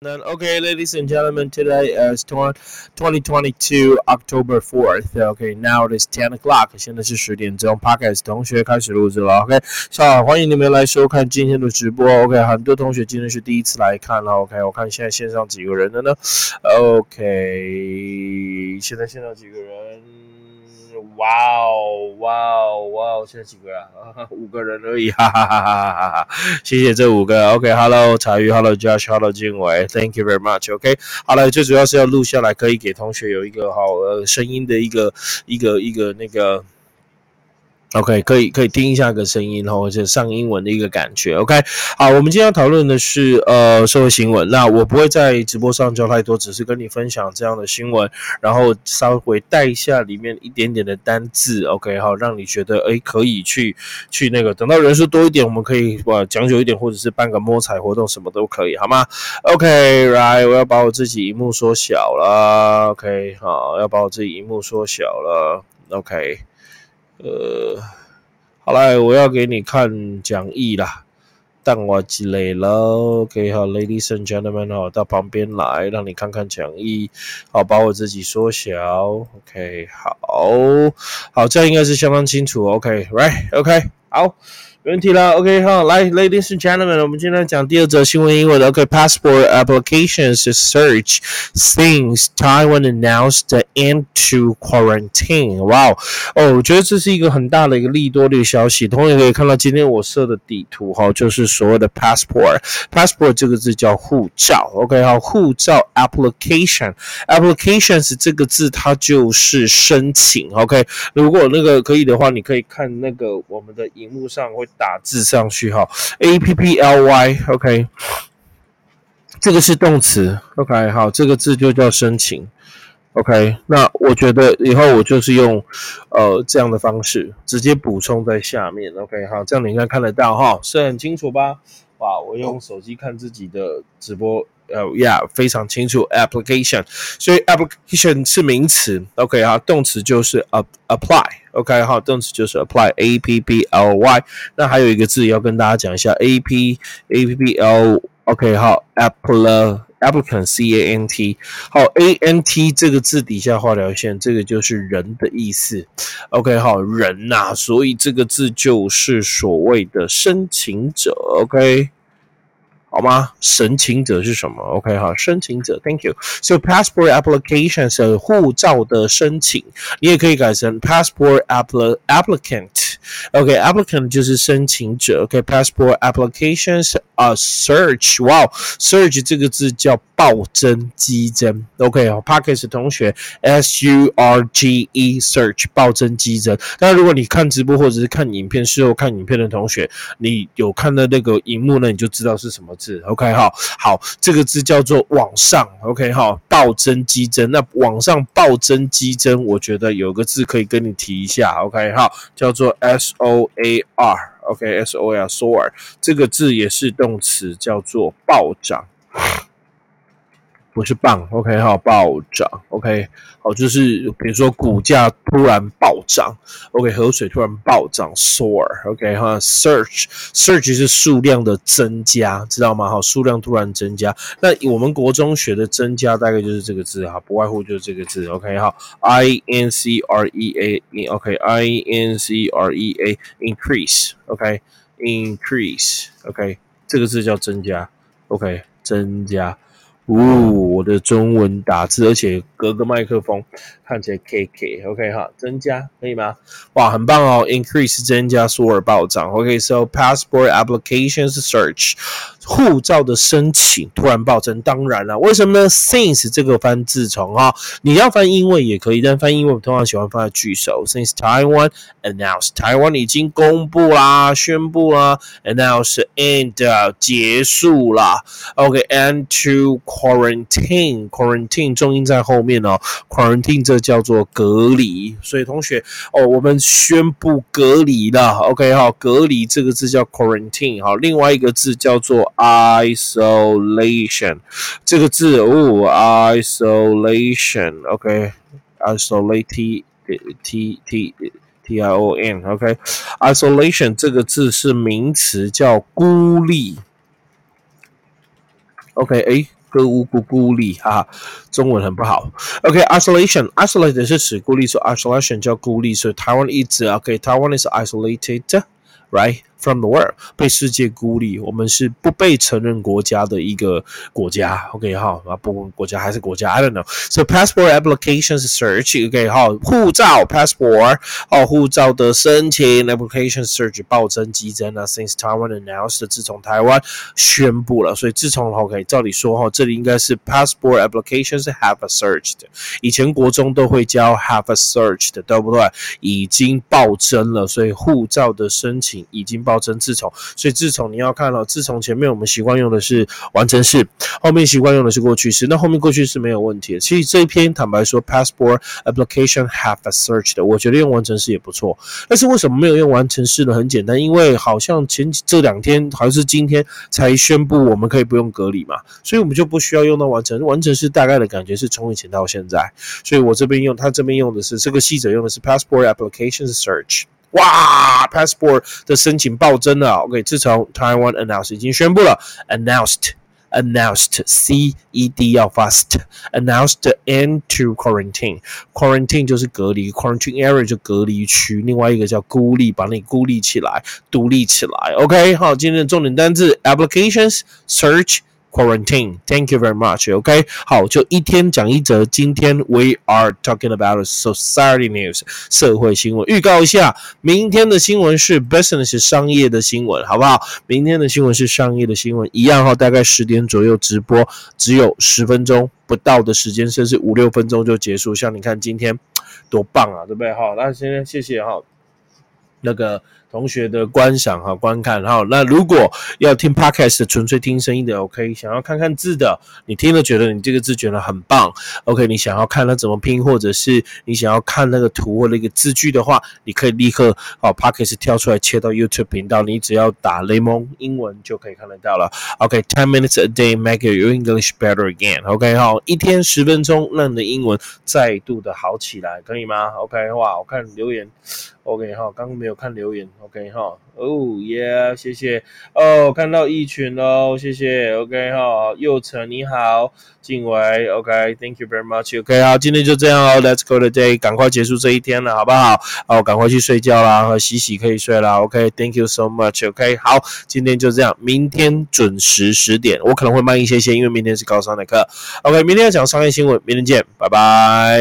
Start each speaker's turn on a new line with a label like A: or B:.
A: Then, okay, ladies and gentlemen, today is 2022 October 4th. Okay, now it is 10 o'clock. 现在是十点钟，Podcast 同学开始录制了。OK，好，欢迎你们来收看今天的直播。OK，很多同学今天是第一次来看了。OK，我看现在线上几个人了呢？OK，现在线上几个人？哇哦，哇哦，哇哦！现在几个啊？五个人而已，哈哈哈哈哈哈！谢谢这五个。OK，Hello，彩鱼，Hello Josh，Hello 金伟，Thank you very much。OK，好了，最主要是要录下来，可以给同学有一个好呃声音的一个一个一个那个。OK，可以可以听一下个声音，然后就上英文的一个感觉。OK，好，我们今天要讨论的是呃社会新闻。那我不会在直播上教太多，只是跟你分享这样的新闻，然后稍微带一下里面一点点的单字。OK，好，让你觉得哎可以去去那个，等到人数多一点，我们可以哇讲久一点，或者是办个摸彩活动，什么都可以，好吗？OK，right，我要把我自己荧幕缩小了。OK，好，要把我自己荧幕缩小了。OK。呃，好啦，我要给你看讲义啦，但我积累了。OK，好，Ladies and Gentlemen，好，到旁边来，让你看看讲义。好，把我自己缩小。OK，好，好，这样应该是相当清楚。OK，Right，OK，好。问题了，OK 哈，来，Ladies and Gentlemen，我们今天讲第二则新闻英文的，OK，Passport applications search things Taiwan announced the end to quarantine。哇哦，我觉得这是一个很大的一个利多的消息。同样可以看到今天我设的地图哈，就是所谓的 Passport，Passport 这个字叫护照，OK 哈，护照 application，applications 这个字它就是申请，OK，如果那个可以的话，你可以看那个我们的荧幕上会。打字上去哈，A P P L Y，OK，这个是动词，OK，好，这个字就叫申请，OK，那我觉得以后我就是用呃这样的方式直接补充在下面，OK，好，这样你应该看得到哈，是很清楚吧？哇，我用手机看自己的直播。呃，Yeah，非常清楚，application，所以 application 是名词，OK 哈，动词就是 apply，OK 哈，动词就是 apply，A P P L Y，那还有一个字要跟大家讲一下，A P A P P L，OK 好，apply applicant C A N T，好，A N T 这个字底下画条线，这个就是人的意思，OK 好，人呐，所以这个字就是所谓的申请者，OK。好吗？申请者是什么？OK 哈，申请者，Thank you。So passport application 是护照的申请，你也可以改成 passport applicant。OK，applicant 就是申请者。OK，passport applications a search。哇，search 这个字叫暴增激增。OK，好，Parkes 同学，S U R G E search 暴增激增。那如果你看直播或者是看影片，事后看影片的同学，你有看到那个荧幕呢，你就知道是什么字。OK，哈，好，这个字叫做往上。OK，哈，暴增激增。那往上暴增激增，我觉得有个字可以跟你提一下。OK，哈，叫做 S O A R，OK，S O A R，soar 这个字也是动词，叫做暴涨。不是棒，OK 好，暴涨，OK 好，就是比如说股价突然暴涨，OK 河水突然暴涨，soar，OK 哈，search，search 是数量的增加，知道吗？好，数量突然增加，那我们国中学的增加大概就是这个字哈，不外乎就是这个字，OK 好，I N C R E A，OK，I N C R E A，increase，OK，increase，OK 这个字叫增加，OK 增加。哦，我的中文打字，而且隔个麦克风，看起来 K K，OK 哈，增加可以吗？哇，很棒哦，increase 增加，数额暴涨，OK，so passport applications search。护照的申请突然暴增，当然了，为什么呢？Since 这个翻字从哈，你要翻英文也可以，但翻英文我通常喜欢放在句首。Since Taiwan announced，台湾已经公布啦，宣布啦，announce end 结束啦。OK，end to quarantine，quarantine 重音在后面哦，quarantine 这叫做隔离，所以同学哦，我们宣布隔离了。OK，好，隔离这个字叫 quarantine，好，另外一个字叫做。Isolation 这个字哦，isolation，OK，isolate t t t t i o n，OK，isolation 这个字是名词，叫孤立。OK，哎。歌舞孤孤立哈哈，中文很不好。OK，Isolation，Isolated 是指孤立，所以 isolation 叫孤立，所以台湾一直 OK，台湾 is isolated，right？From the world 被世界孤立，我们是不被承认国家的一个国家。OK 哈啊，不管国家还是国家，I don't know. So passport applications search. OK 哈，护照 passport 哦，护照的申请 application search 暴增激增啊。Since Taiwan announced，自从台湾宣布了，所以自从 OK，照理说哈，这里应该是 passport applications have a searched。以前国中都会教 have a searched，对不对？已经暴增了，所以护照的申请已经。暴增自从，所以自从你要看了，自从前面我们习惯用的是完成式，后面习惯用的是过去式，那后面过去式没有问题。其实这一篇坦白说，passport application have a search 的，我觉得用完成式也不错。但是为什么没有用完成式呢？很简单，因为好像前这两天好像是今天才宣布我们可以不用隔离嘛，所以我们就不需要用到完成。完成式大概的感觉是从以前到现在，所以我这边用，他这边用的是这个记者用的是 passport application search。哇，passport 的申请暴增了。OK，自从 Taiwan announced 已经宣布了，announced，announced，C E D 要 fast，announced into quarantine，quarantine 就是隔离，quarantine area 就隔离区，另外一个叫孤立，把你孤立起来，独立起来。OK，好，今天的重点单字 applications search。Quarantine. Thank you very much. OK，好，就一天讲一则。今天 we are talking about society news 社会新闻。预告一下，明天的新闻是 business 商业的新闻，好不好？明天的新闻是商业的新闻，一样哈，大概十点左右直播，只有十分钟不到的时间，甚至五六分钟就结束。像你看今天多棒啊，对不对？好，那先谢谢哈，那个。同学的观赏和观看哈，那如果要听 podcast 纯粹听声音的，OK，想要看看字的，你听了觉得你这个字觉得很棒，OK，你想要看它怎么拼，或者是你想要看那个图或那个字句的话，你可以立刻哦 podcast 跳出来切到 YouTube 频道，你只要打雷蒙英文就可以看得到了，OK，ten minutes a day make your English better again，OK，哈，一天十分钟让你的英文再度的好起来，可以吗？OK，哇，我看留言。OK 哈，刚刚没有看留言。OK 哈，哦耶，谢谢哦，看到一群哦，谢谢。OK 哈，佑成你好，静伟。OK，Thank you very much。OK 好，今天就这样哦，Let's go today，赶快结束这一天了，好不好？哦，赶快去睡觉啦，和洗洗可以睡啦。OK，Thank you so much。OK 好，今天就这样，明天准时十点，我可能会慢一些些，因为明天是高三的课。OK，明天要讲商业新闻，明天见，拜拜。